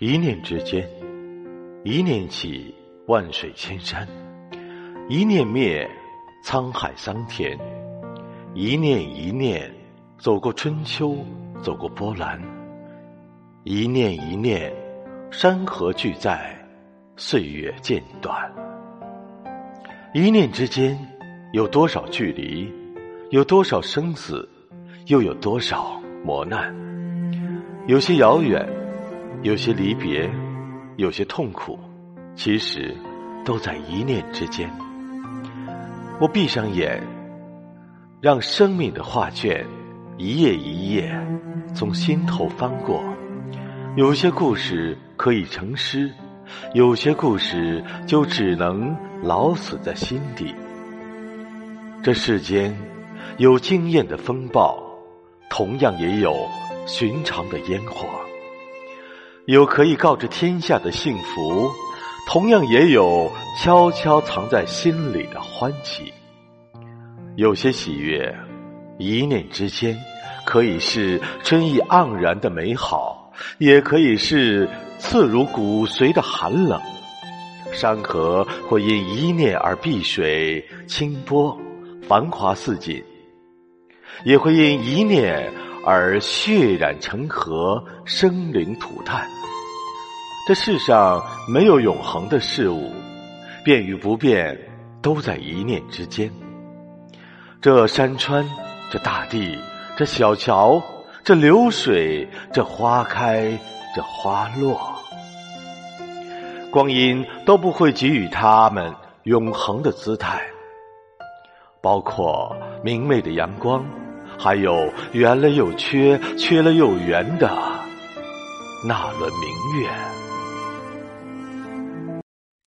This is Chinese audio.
一念之间，一念起，万水千山；一念灭，沧海桑田。一念一念，走过春秋，走过波澜；一念一念，山河俱在，岁月渐短。一念之间，有多少距离？有多少生死？又有多少磨难？有些遥远，有些离别，有些痛苦，其实都在一念之间。我闭上眼，让生命的画卷一页一页从心头翻过。有些故事可以成诗，有些故事就只能老死在心底。这世间有惊艳的风暴。同样也有寻常的烟火，有可以告知天下的幸福，同样也有悄悄藏在心里的欢喜。有些喜悦，一念之间，可以是春意盎然的美好，也可以是刺入骨髓的寒冷。山河会因一念而碧水清波，繁华似锦。也会因一念而血染成河，生灵涂炭。这世上没有永恒的事物，变与不变都在一念之间。这山川，这大地，这小桥，这流水，这花开，这花落，光阴都不会给予他们永恒的姿态，包括明媚的阳光。还有圆了又缺，缺了又圆的那轮明月。